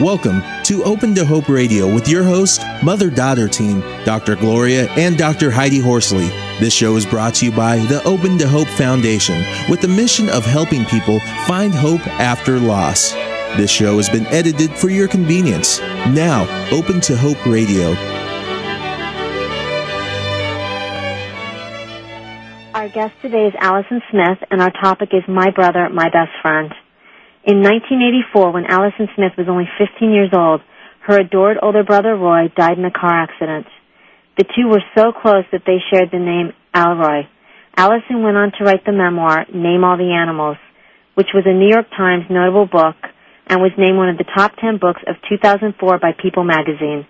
Welcome to Open to Hope Radio with your host, mother daughter team, Dr. Gloria and Dr. Heidi Horsley. This show is brought to you by the Open to Hope Foundation with the mission of helping people find hope after loss. This show has been edited for your convenience. Now, Open to Hope Radio. Our guest today is Allison Smith, and our topic is My Brother, My Best Friend. In 1984, when Allison Smith was only 15 years old, her adored older brother Roy died in a car accident. The two were so close that they shared the name Alroy. Allison went on to write the memoir Name All the Animals, which was a New York Times notable book and was named one of the top 10 books of 2004 by People magazine.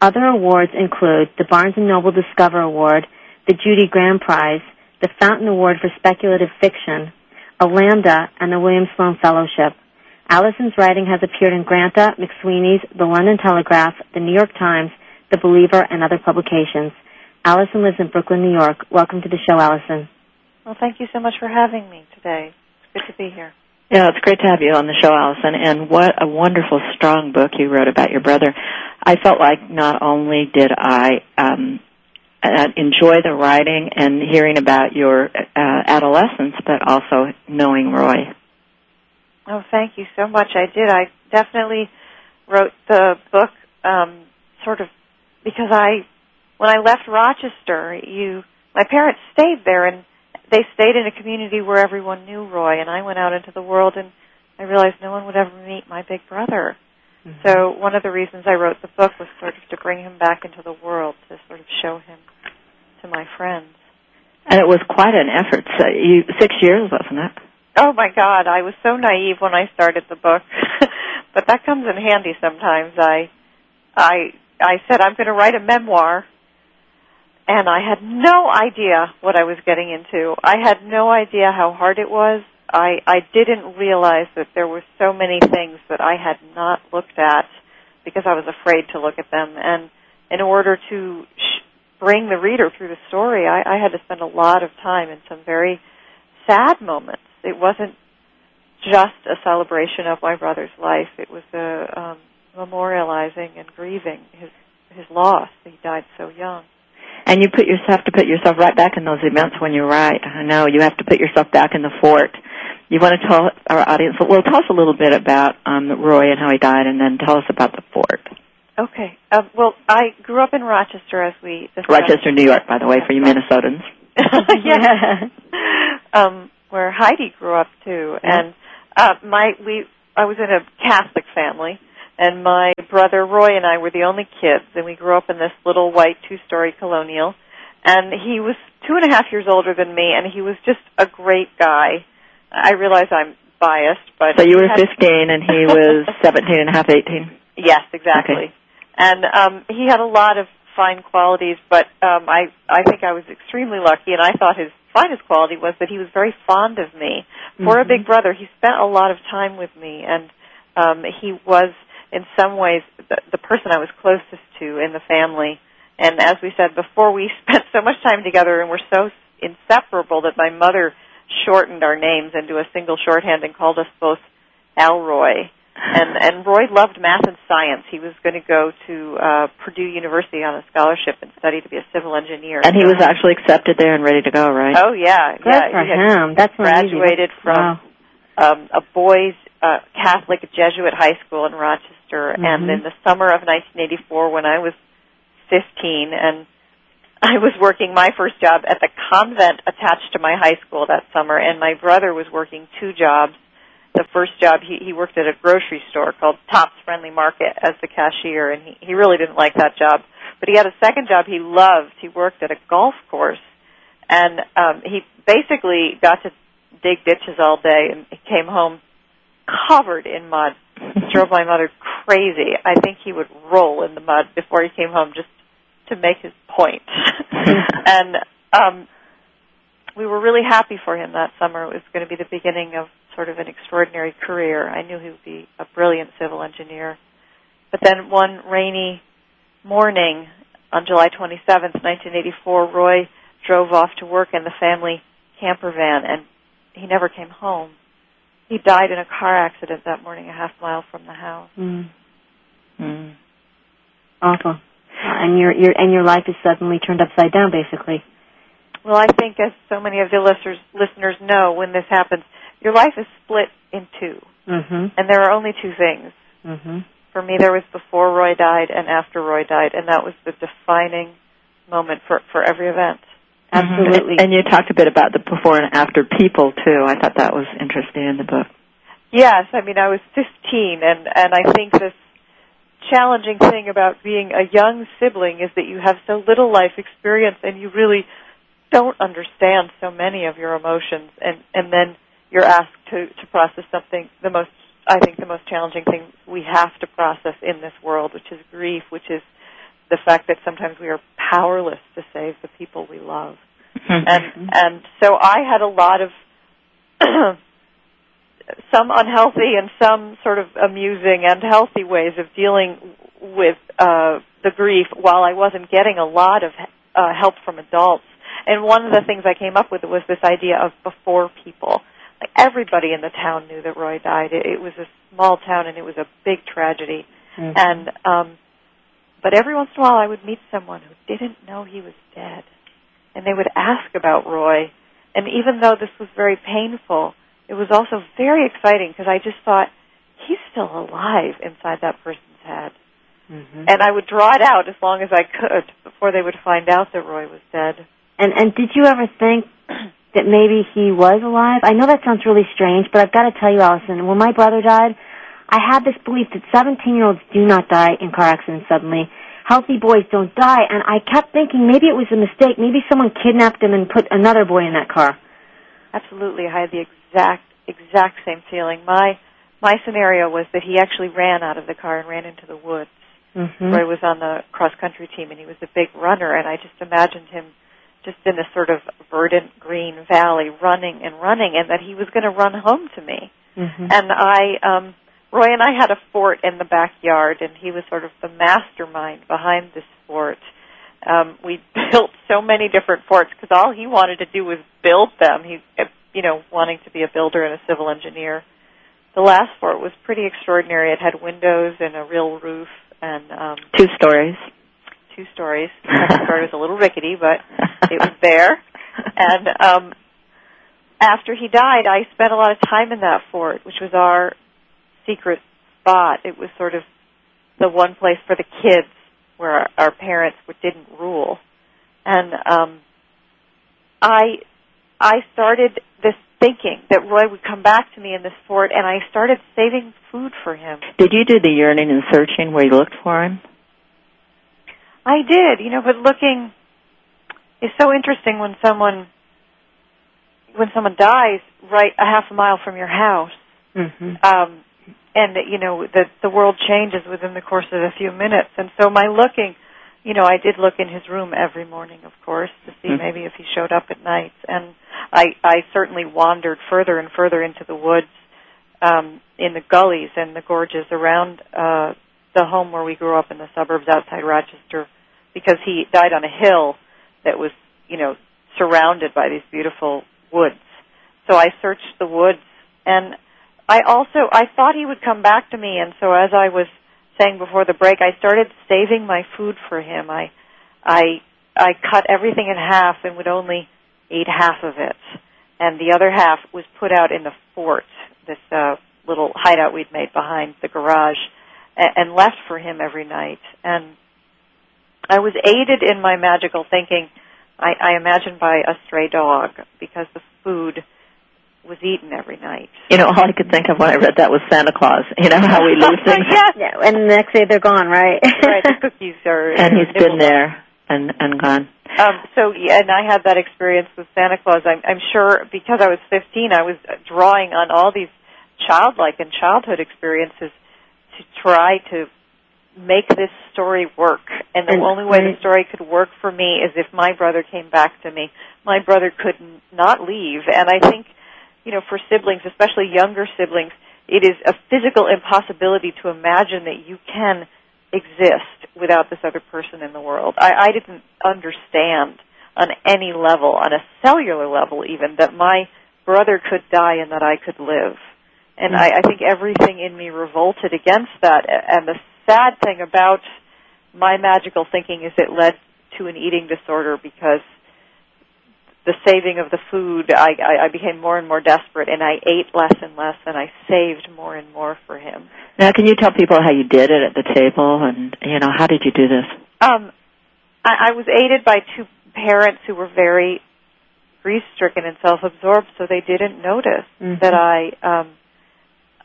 Other awards include the Barnes & Noble Discover Award, the Judy Grahn Prize, the Fountain Award for Speculative Fiction, a Lambda, and the William Sloane Fellowship. Allison's writing has appeared in Granta, McSweeney's, the London Telegraph, the New York Times, the Believer, and other publications. Allison lives in Brooklyn, New York. Welcome to the show, Allison. Well, thank you so much for having me today. It's good to be here. Yeah, it's great to have you on the show, Allison. And what a wonderful, strong book you wrote about your brother. I felt like not only did I um, uh, enjoy the writing and hearing about your uh, adolescence, but also knowing Roy. Oh, thank you so much. I did. I definitely wrote the book um, sort of because I, when I left Rochester, you, my parents stayed there and they stayed in a community where everyone knew Roy, and I went out into the world and I realized no one would ever meet my big brother. Mm-hmm. So one of the reasons I wrote the book was sort of to bring him back into the world, to sort of show him to my friends. And it was quite an effort. So you six years, wasn't it? Oh my God, I was so naive when I started the book, but that comes in handy sometimes. I, I, I said I'm going to write a memoir, and I had no idea what I was getting into. I had no idea how hard it was. I, I didn't realize that there were so many things that I had not looked at because I was afraid to look at them. And in order to bring the reader through the story, I, I had to spend a lot of time in some very sad moments. It wasn't just a celebration of my brother's life. It was a um, memorializing and grieving his his loss. He died so young. And you put yourself to put yourself right back in those events when you write. I know you have to put yourself back in the fort. You want to tell our audience? Well, tell us a little bit about um, Roy and how he died, and then tell us about the fort. Okay. Uh, well, I grew up in Rochester, as we discussed. Rochester, New York, by the way, for you Minnesotans. yeah. um, where Heidi grew up too, yeah. and uh, my we I was in a Catholic family, and my brother Roy and I were the only kids, and we grew up in this little white two-story colonial. And he was two and a half years older than me, and he was just a great guy. I realize I'm biased, but so you were 15 and he was 17 and a half, 18. Yes, exactly. Okay. And um, he had a lot of fine qualities, but um, I I think I was extremely lucky, and I thought his finest quality was that he was very fond of me. For mm-hmm. a big brother, he spent a lot of time with me, and um, he was in some ways the, the person I was closest to in the family. And as we said before, we spent so much time together, and we're so inseparable that my mother shortened our names into a single shorthand and called us both Alroy and and Roy loved math and science. He was going to go to uh, Purdue University on a scholarship and study to be a civil engineer. And he was actually accepted there and ready to go, right? Oh yeah, good yeah. for him. That's graduated easy. from wow. um, a boys' uh, Catholic Jesuit high school in Rochester, mm-hmm. and in the summer of 1984, when I was 15 and I was working my first job at the convent attached to my high school that summer, and my brother was working two jobs the first job he he worked at a grocery store called Tops Friendly Market as the cashier and he he really didn't like that job. But he had a second job he loved. He worked at a golf course and um he basically got to dig ditches all day and he came home covered in mud. Drove my mother crazy. I think he would roll in the mud before he came home just to make his point. point and um we were really happy for him that summer. It was going to be the beginning of sort of an extraordinary career. I knew he would be a brilliant civil engineer. But then one rainy morning on July 27th, 1984, Roy drove off to work in the family camper van and he never came home. He died in a car accident that morning a half mile from the house. Mm. Mm. Awful. And your your and your life is suddenly turned upside down, basically. Well, I think, as so many of the listeners listeners know, when this happens, your life is split in 2 mm-hmm. and there are only two things. Mm-hmm. For me, there was before Roy died and after Roy died, and that was the defining moment for for every event. Absolutely. Mm-hmm. And you talked a bit about the before and after people too. I thought that was interesting in the book. Yes, I mean I was 15 and and I think this challenging thing about being a young sibling is that you have so little life experience and you really don't understand so many of your emotions and and then you're asked to to process something the most I think the most challenging thing we have to process in this world which is grief which is the fact that sometimes we are powerless to save the people we love Mm-hmm. and and so I had a lot of some unhealthy and some sort of amusing and healthy ways of dealing with uh, the grief while I wasn't getting a lot of uh, help from adults. And one of the things I came up with was this idea of before people. Like everybody in the town knew that Roy died. It, it was a small town and it was a big tragedy. Mm-hmm. And um, but every once in a while I would meet someone who didn't know he was dead, and they would ask about Roy. And even though this was very painful, it was also very exciting because I just thought he's still alive inside that person's head. Mm-hmm. And I would draw it out as long as I could before they would find out that Roy was dead. And and did you ever think that maybe he was alive? I know that sounds really strange, but I've got to tell you, Allison, when my brother died, I had this belief that 17-year-olds do not die in car accidents suddenly. Healthy boys don't die, and I kept thinking maybe it was a mistake. Maybe someone kidnapped him and put another boy in that car. Absolutely, I had the exact exact same feeling. My my scenario was that he actually ran out of the car and ran into the woods. Mm-hmm. Roy was on the cross country team and he was a big runner and I just imagined him just in this sort of verdant green valley running and running and that he was going to run home to me. Mm-hmm. And I um Roy and I had a fort in the backyard and he was sort of the mastermind behind this fort. Um we built so many different forts because all he wanted to do was build them. He you know wanting to be a builder and a civil engineer. The last fort was pretty extraordinary. It had windows and a real roof and um Two stories. Two stories. The second story was a little rickety, but it was there. And um after he died, I spent a lot of time in that fort, which was our secret spot. It was sort of the one place for the kids where our, our parents didn't rule. And um I I started this thinking that Roy would come back to me in this fort and I started saving food for him. Did you do the yearning and searching where you looked for him? I did, you know, but looking is so interesting when someone when someone dies right a half a mile from your house. Mm-hmm. Um and that you know that the world changes within the course of a few minutes. And so my looking, you know, I did look in his room every morning, of course, to see Mhm. maybe if he showed up at night. And I I certainly wandered further and further into the woods um in the gullies and the gorges around uh the home where we grew up in the suburbs outside Rochester because he died on a hill that was, you know, surrounded by these beautiful woods. So I searched the woods and I also I thought he would come back to me and so as I was saying before the break I started saving my food for him. I I I cut everything in half and would only eat half of it. And the other half was put out in the fort, this uh little hideout we'd made behind the garage and, left for him every night. And I was aided in my magical thinking, I, I imagine, by a stray dog because the food was eaten every night. You know, all I could think of when I read that was Santa Claus. You know how we lose things. yes. Yeah, and the next day they're gone, right? right, the cookies are. And he's been there and and gone. Um, so yeah, and I had that experience with Santa Claus. I'm, I'm sure because I was 15, I was drawing on all these childlike and childhood experiences to try to make this story work. And the And- only way the story could work for me is if my brother came back to me. My brother could not leave, and I think, you know, for siblings, especially younger siblings, it is a physical impossibility to imagine that you can exist without this other person in the world. I, I didn't understand on any level, on a cellular level even, that my brother could die and that I could live. And mm. I, I think everything in me revolted against that, and the sad thing about my magical thinking is it led to an eating disorder because the saving of the food, I, I, I became more and more desperate, and I ate less and less, and I saved more and more for him. Now, can you tell people how you did it at the table, and you know how did you do this? Um, I, I was aided by two parents who were very grief-stricken and self-absorbed, so they didn't notice Mhm. that I um,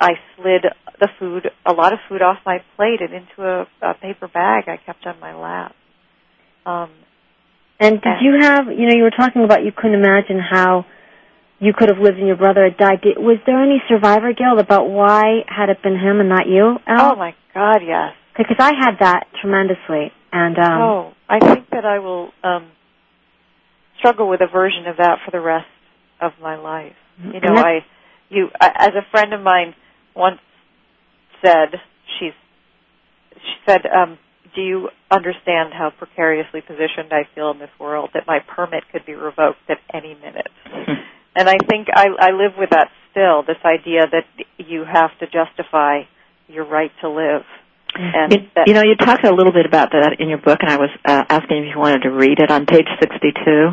I slid the food, a lot of food off my plate and into a, a paper bag I kept on my lap. Um, And did you have, you know, you were talking about you couldn't imagine how you could have lived and your brother had died. Did, was there any survivor guilt about why had it been him and not you? oh my God, yes. Because I had that tremendously, and um, oh, I think that I will um, struggle with a version of that for the rest of my life. You know, I, you, I, as a friend of mine once said, she's, she said, um, do you understand how precariously positioned I feel in this world that my permit could be revoked at any minute? And I think I, I live with that still, this idea that you have to justify your right to live. And You, that, you know, you talked a little bit about that in your book, and I was uh, asking if you wanted to read it on page 62.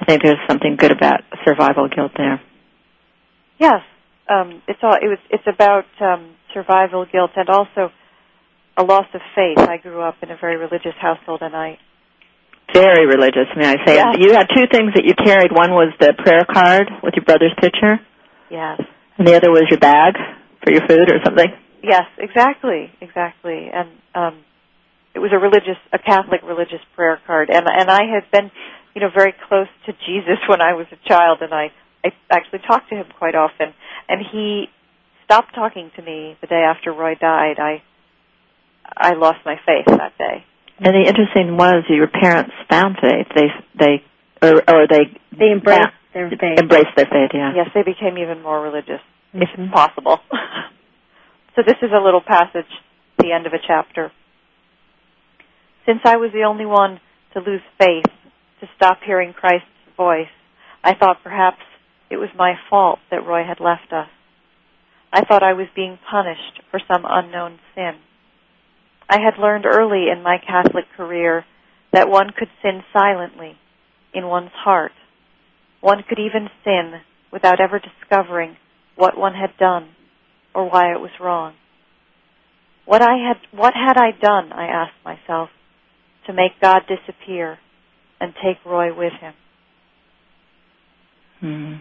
I think there's something good about survival guilt there. Yes, um, it's all. It was. It's about um, survival guilt and also a loss of faith. I grew up in a very religious household, and I. Very religious, may I say. Yeah. You had two things that you carried. One was the prayer card with your brother's picture, Yes. and the other was your bag for your food or something. Yes. Exactly. Exactly. And um, it was a religious, a Catholic religious prayer card, and and I had been, you know, very close to Jesus when I was a child, and I I actually talked to him quite often, and he stopped talking to me the day after Roy died. I I lost my faith that day. And the interesting was your parents found faith. They they or, or they they embraced Yeah. their faith. embraced their faith. Yeah. Yes, they became even more religious, if Mhm. it's possible. so this is a little passage, the end of a chapter. Since I was the only one to lose faith, to stop hearing Christ's voice, I thought perhaps it was my fault that Roy had left us. I thought I was being punished for some unknown sin. I had learned early in my Catholic career that one could sin silently in one's heart. One could even sin without ever discovering what one had done or why it was wrong. What I had what had I done, I asked myself, to make God disappear and take Roy with him? Mm.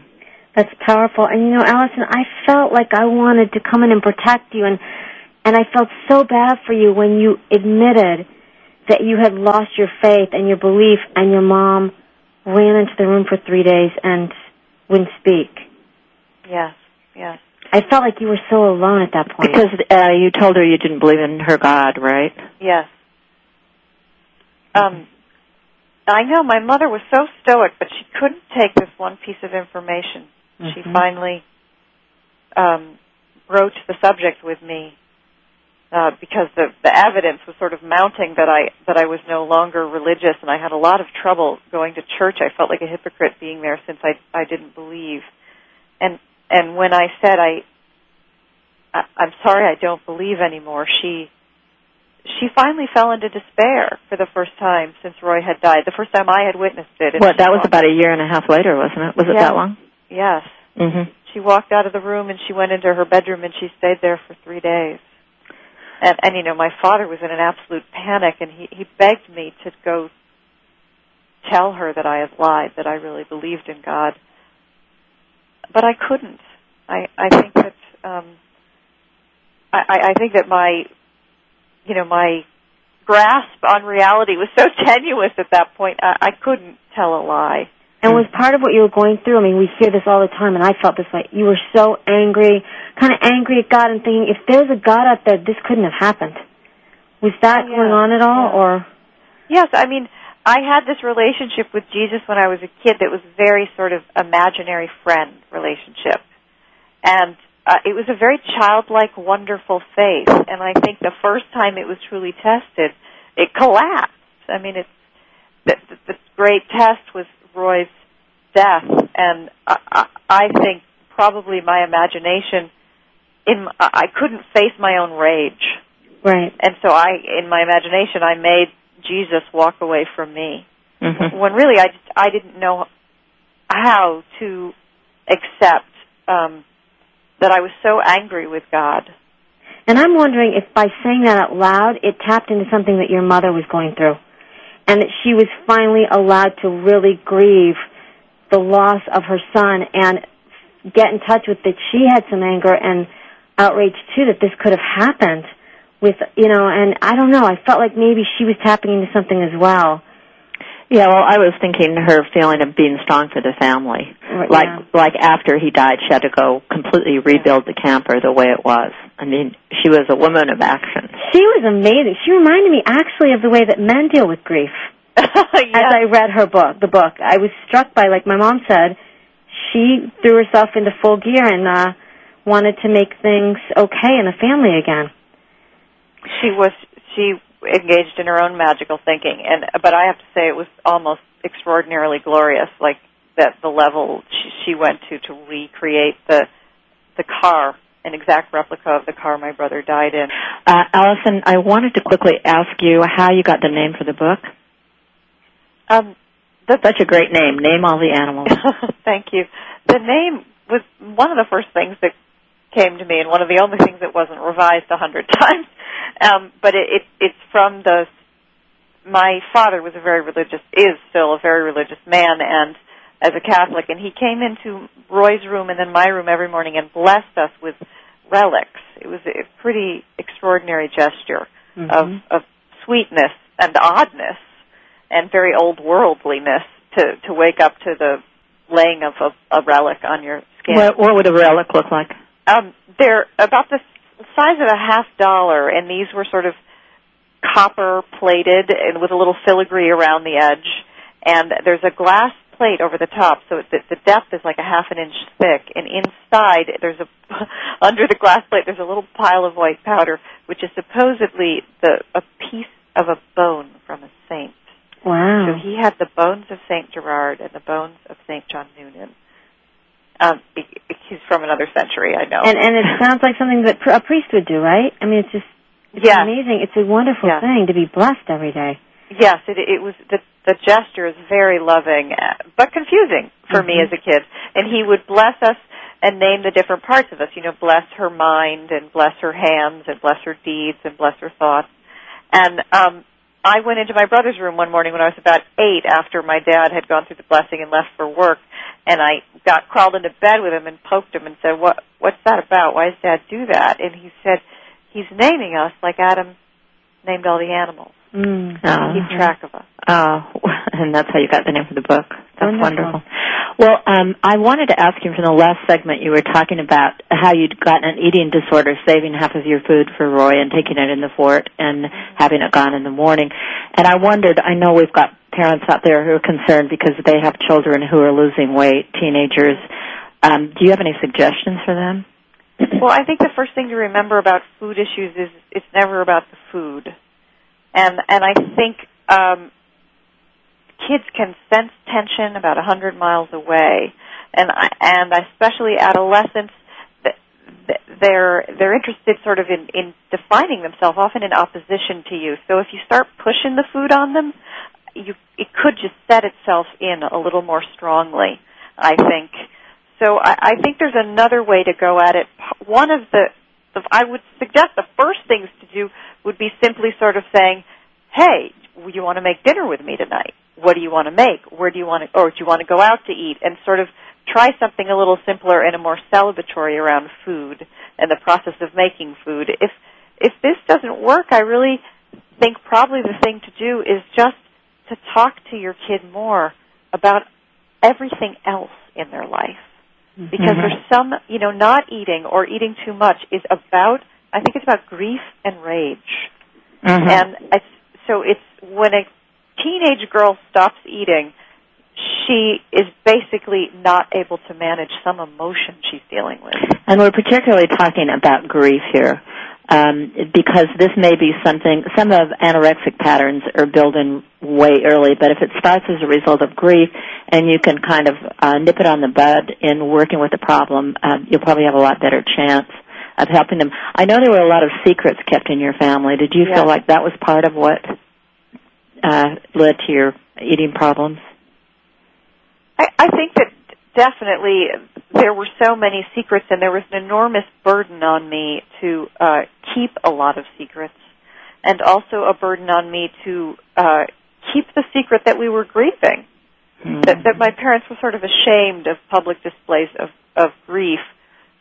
That's powerful. And you know, Allison, I felt like I wanted to come in and protect you and and I felt so bad for you when you admitted that you had lost your faith and your belief and your mom ran into the room for 3 days and wouldn't speak. Yes, yes. I felt like you were so alone at that point. Because uh, you told her you didn't believe in her God, right? Yes. Um, I know my mother was so stoic, but she couldn't take this one piece of information. She Mhm. finally um, broached the subject with me uh, because the the evidence was sort of mounting that I that I was no longer religious, and I had a lot of trouble going to church. I felt like a hypocrite being there since I I didn't believe, and and when I said I, I I'm sorry I don't believe anymore, she she finally fell into despair for the first time since Roy had died. The first time I had witnessed it. Well, that was about a year and a half later, wasn't it? Was it that long? Yes. Mm-hmm. She walked out of the room and she went into her bedroom and she stayed there for three days. And and you know, my father was in an absolute panic and he, he begged me to go tell her that I had lied, that I really believed in God. But I couldn't. I, I think that um I, I I think that my you know, my grasp on reality was so tenuous at that point I, I couldn't tell a lie. And was part of what you were going through? I mean, we hear this all the time, and I felt this way. You were so angry, kind of angry at God, and thinking, if there's a God out there, this couldn't have happened. Was that yeah. going on at all, Yeah. or? Yes, I mean, I had this relationship with Jesus when I was a kid that was very sort of imaginary friend relationship. And uh, it was a very childlike, wonderful faith. And I think the first time it was truly tested, it collapsed. I mean, it's the, the, the great test was Roy's death, and I, I, think probably my imagination, in I I couldn't face my own rage Right. And so I, in my imagination, I made Jesus walk away from me. Mhm. When really I just I didn't know how to accept um, that I was so angry with God. And I'm wondering if by saying that out loud, it tapped into something that your mother was going through. And that she was finally allowed to really grieve the loss of her son and get in touch with that she had some anger and outrage too that this could have happened with, you know, and I don't know, I felt like maybe she was tapping into something as well. Yeah, well, I was thinking her feeling of being strong for the family. Right, Like yeah. like after he died, she had to go completely rebuild the camper the way it was. I mean, she was a woman of action. She was amazing. She reminded me actually of the way that men deal with grief. as I read her book, the book, I was struck by, like my mom said, she threw herself into full gear and uh, wanted to make things okay in the family again. she was she engaged in her own magical thinking and but I have to say it was almost extraordinarily glorious like that the level she, she went to to recreate the the car an exact replica of the car my brother died in Uh, Allison, I wanted to quickly ask you how you got the name for the book. um the Such a great name. Name all the animals. thank you the name was one of the first things that came to me and one of the only things that wasn't revised a hundred times um but it, it it's from the my father was a very religious is still a very religious man and as a Catholic and he came into Roy's room and then my room every morning and blessed us with relics. It was a pretty extraordinary gesture of of sweetness and oddness and very old worldliness to to wake up to the laying of a, a relic on your skin. what, what would a relic look like? Um, they're about the size of a half dollar, and these were sort of copper plated and with a little filigree around the edge. And there's a glass plate over the top, so the, the depth is like a half an inch thick. And inside, there's a under the glass plate, there's a little pile of white powder, which is supposedly the a piece of a bone from a saint. Wow. So he had the bones of Saint Gerard and the bones of Saint John Neumann. Um, he's from another century, I know. And and it sounds like something that a priest would do, right? I mean, it's just it's Yeah. amazing. It's a wonderful Yeah. thing to be blessed every day. Yes, it, it was the the gesture is very loving, uh, but confusing for me Mhm. as a kid. And he would bless us and name the different parts of us. You know, bless her mind and bless her hands and bless her deeds and bless her thoughts. And um, I went into my brother's room one morning when I was about eight, after my dad had gone through the blessing and left for work. And I got crawled into bed with him and poked him and said, "What? What's that about? Why does Dad do that?" And he said, "He's naming us like Adam named all the animals. Mm. Oh. Keep track of us." Oh, and that's how you got the name for the book. That's Wonderful. wonderful. Well, um, I wanted to ask you from the last segment, you were talking about how you'd gotten an eating disorder, saving half of your food for Roy and taking it in the fort and having it gone in the morning. And I wondered, I know we've got parents out there who are concerned because they have children who are losing weight, teenagers. Um, do you have any suggestions for them? Well, I think the first thing to remember about food issues is it's never about the food, and and I think um, kids can sense tension about a hundred miles away, and I, and especially adolescents, th- th- they're they're interested sort of in in defining themselves, often in opposition to you. So if you start pushing the food on them, you it could just set itself in a little more strongly. I think. So I, I think there's another way to go at it. One of the, the I would suggest the first things to do would be simply sort of saying, "Hey, you want to make dinner with me tonight? What do you want to make? Where do you want to, or do you want to go out to eat?" And sort of try something a little simpler and a more celebratory around food and the process of making food. If if this doesn't work, I really think probably the thing to do is just to talk to your kid more about everything else in their life because Mhm. there's some you know not eating or eating too much is about i think it's about grief and rage Mhm. and it's, so it's when a teenage girl stops eating she is basically not able to manage some emotion she's dealing with And we're particularly talking about grief here, um, because this may be something. Some of anorexic patterns are built in way early, but if it starts as a result of grief, and you can kind of uh, nip it on the bud in working with the problem, um, you'll probably have a lot better chance of helping them. I know there were a lot of secrets kept in your family. Did you feel like that was part of what uh, led to your eating problems? I, I think that definitely there were so many secrets, and there was an enormous burden on me to uh, keep a lot of secrets, and also a burden on me to uh, keep the secret that we were grieving. Hmm. That, that my parents were sort of ashamed of public displays of, of grief,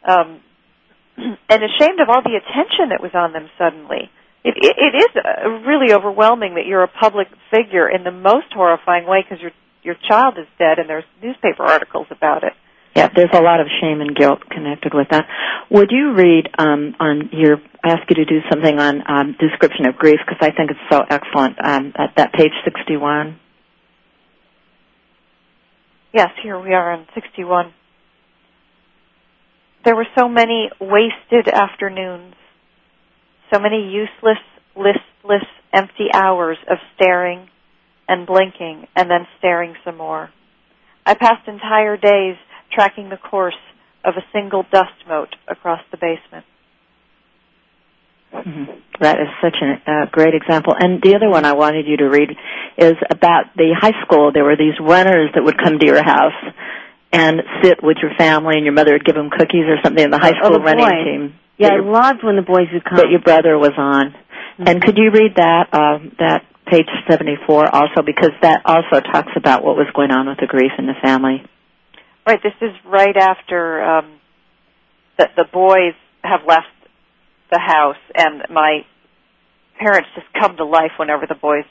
um, and ashamed of all the attention that was on them suddenly. It, it, it is uh, really overwhelming that you're a public figure in the most horrifying way because your your child is dead and there's newspaper articles about it. Yeah, there's a lot of shame and guilt connected with that. Would you read um, on your? I ask you to do something on um, description of grief because I think it's so excellent. Um, at that page 61. Yes, here we are on 61. There were so many wasted afternoons, so many useless, listless, empty hours of staring and blinking and then staring some more. I passed entire days tracking the course of a single dust mote across the basement. Mhm. That is such a uh, great example. And the other one I wanted you to read is about the high school. There were these runners that would come to your house and sit with your family, and your mother would give them cookies or something. in The high Oh, school the running boys. team Yeah, that I loved when the boys would come. that your brother was on. And could you read that um, that page seventy four also because that also talks about what was going on with the grief in the family. Right, this is right after um, the, the boys have left the house, and my parents just come to life whenever the boys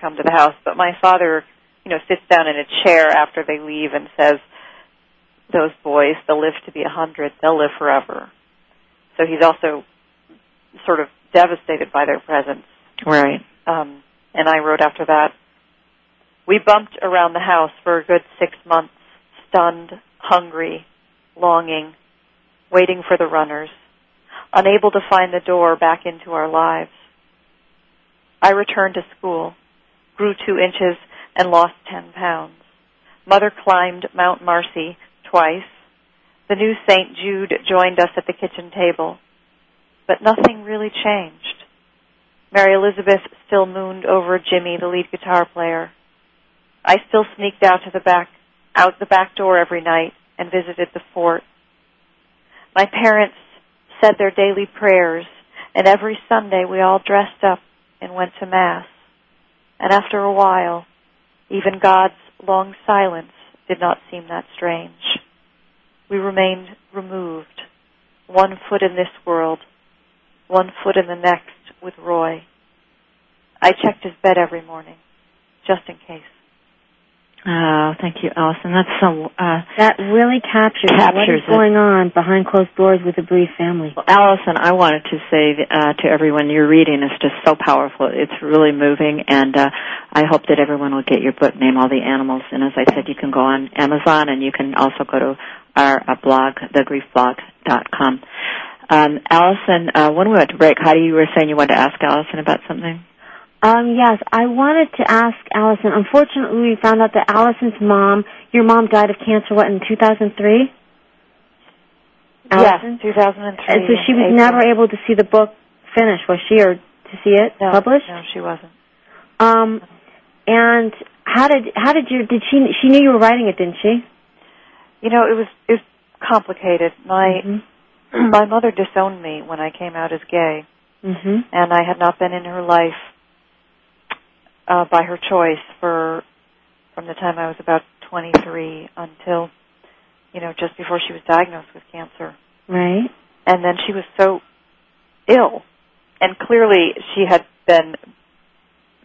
come to the house. But my father, you know, sits down in a chair after they leave and says, "Those boys, they'll live to be a hundred. They'll live forever." So he's also sort of devastated by their presence. Right. Um, and I wrote after that. We bumped around the house for a good six months, stunned, hungry, longing, waiting for the runners, unable to find the door back into our lives. I returned to school, grew two inches, and lost ten pounds. Mother climbed Mount Marcy twice. The new St. Jude joined us at the kitchen table. But nothing really changed. Mary Elizabeth still mooned over Jimmy, the lead guitar player. I still sneaked out to the back, out the back door every night and visited the fort. My parents said their daily prayers, and every Sunday we all dressed up and went to Mass. And after a while, even God's long silence did not seem that strange. We remained removed, one foot in this world, one foot in the next with Roy. I checked his bed every morning, just in case. Oh, thank you, Allison. That's so. Uh, that really captures, what Captures is it. going on behind closed doors with the bereaved family. Well, Allison, I wanted to say uh, to everyone, your reading is just so powerful. It's really moving, and uh, I hope that everyone will get your book, Name All the Animals. And as I said, you can go on Amazon, and you can also go to our uh, blog, thegriefblog.com. Um, Allison, uh, when we went to break, Heidi, you were saying you wanted to ask Allison about something? Um, yes, I wanted to ask Allison. Unfortunately, we found out that Allison's mom, your mom died of cancer, what, in 2003? Allison? Yes, 2003. And so she was April. never able to see the book finished, was she, or to see it no, published? No, she wasn't. Um, and how did how did you did she she knew you were writing it, didn't she? You know, it was it was complicated. My Mhm. my mother disowned me when I came out as gay, Mhm. and I had not been in her life uh, by her choice for from the time I was about 23 until you know just before she was diagnosed with cancer. Right. And then she was so ill, and clearly she had been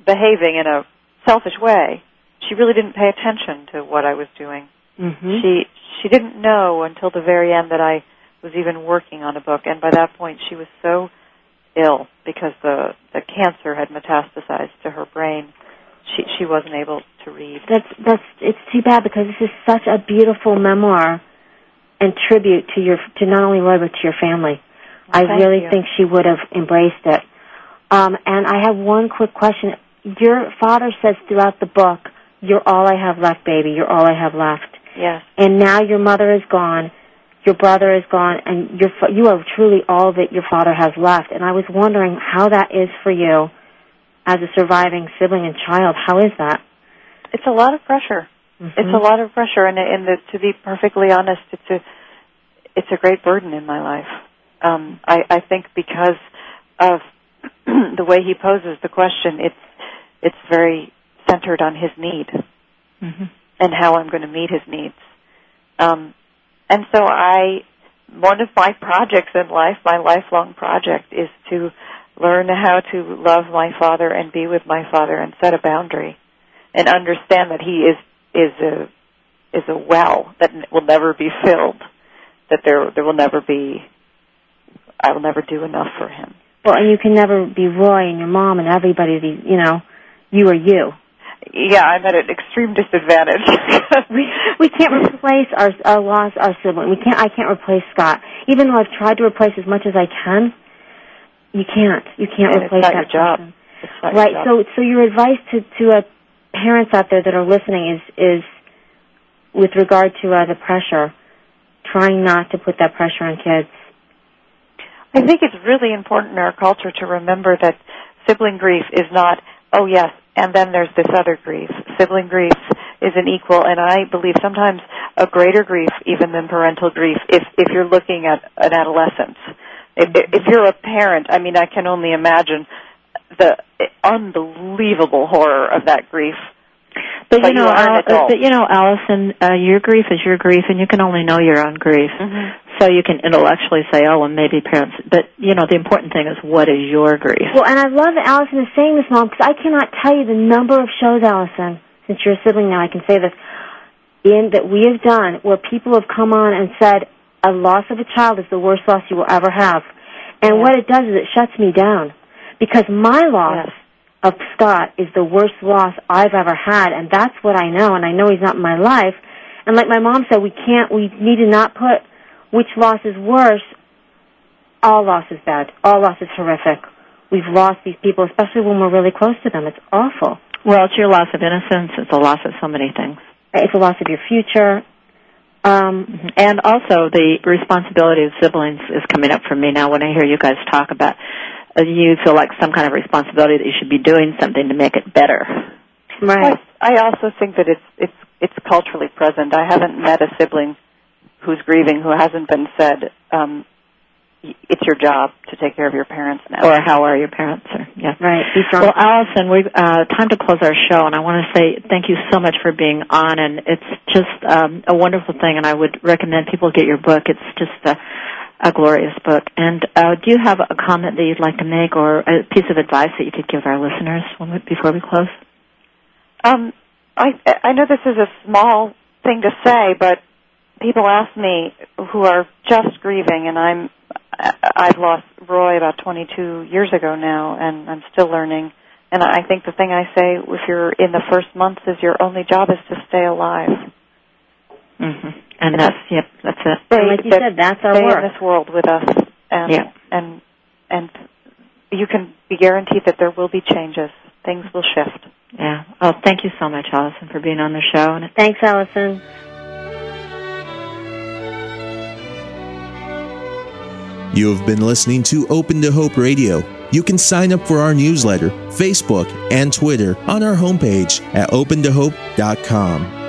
behaving in a selfish way. She really didn't pay attention to what I was doing. Mhm. She she didn't know until the very end that I was even working on a book, and by that point she was so ill because the the cancer had metastasized to her brain. She she wasn't able to read. That's that's it's too bad because this is such a beautiful memoir and tribute to your to not only Roy but to your family. I really you. think she would have embraced it. Um, and I have one quick question. Your father says throughout the book, "You're all I have left, baby. You're all I have left." Yes. And now your mother is gone. Your brother is gone, and you're, you are truly all that your father has left. And I was wondering how that is for you as a surviving sibling and child. How is that? It's a lot of pressure. Mm-hmm. It's a lot of pressure, and, and the, to be perfectly honest, it's a it's a great burden in my life. Um, I, I think because of the way he poses the question, it's it's very centered on his need mm-hmm. and how I'm going to meet his needs. Um, and so I, one of my projects in life, my lifelong project, is to learn how to love my father and be with my father and set a boundary and understand that he is is a is a well that will never be filled that there there will never be I will never do enough for him. Well, and you can never be Roy and your mom and everybody. You know, you are you. Yeah, I'm at an extreme disadvantage. we we can't replace our our lost our sibling. We can't. I can't replace Scott. Even though I've tried to replace as much as I can, you can't. You can't and replace that person. Right. So so your advice to to uh, parents out there that are listening is is with regard to uh, the pressure, trying not to put that pressure on kids. I think it's really important in our culture to remember that sibling grief is not, oh yes, and then there's this other grief. Sibling grief is an equal, and I believe sometimes a greater grief even than parental grief if if you're looking at an adolescence. If, mm-hmm. if you're a parent, I mean, I can only imagine the unbelievable horror of that grief. But, But you know, you Al- but you know, Allison, uh, your grief is your grief, and you can only know your own grief. Mm-hmm. So you can intellectually say, "Oh, well, maybe parents." But you know, the important thing is what is your grief. Well, and I love that Allison is saying this, Mom, because I cannot tell you the number of shows, Allison, since you're a sibling now, I can say this, in that we have done where people have come on and said, a loss of a child is the worst loss you will ever have. And Yeah. what it does is it shuts me down. Because my loss Yes. Of Scott is the worst loss I've ever had, and that's what I know, and I know he's not in my life. And like my mom said, we can't, we need to not put which loss is worse. All loss is bad. All loss is horrific. We've lost these people, especially when we're really close to them. It's awful. Well, it's your loss of innocence. It's a loss of so many things. It's a loss of your future. Um, And also, the responsibility of siblings is coming up for me now when I hear you guys talk about you feel like some kind of responsibility that you should be doing something to make it better. right. I, I also think that it's it's it's culturally present. I haven't met a sibling who's grieving who hasn't been said, um, "It's your job to take care of your parents now." Or how are your parents? Or yeah. Right. Be strong. Well, Allison, we uh, time to close our show, and I want to say thank you so much for being on. And it's just um, a wonderful thing, and I would recommend people get your book. It's just a, a glorious book. And uh, do you have a comment that you'd like to make, or a piece of advice that you could give our listeners we, before we close? Um, I I know this is a small thing to say, but people ask me who are just grieving, and I'm I've lost Roy about 22 years ago now, and I'm still learning. And I think the thing I say, if you're in the first months, is your only job is to stay alive. Mm-hmm. And that's yep, that's it. And like you that- said, that's our stay work. in this world with us, and Yeah. and and you can be guaranteed that there will be changes. Things will shift. Yeah. Oh, thank you so much, Allison, for being on the show. And Thanks, Allison. You have been listening to Open to Hope Radio. You can sign up for our newsletter, Facebook, and Twitter on our homepage at opentohope.com.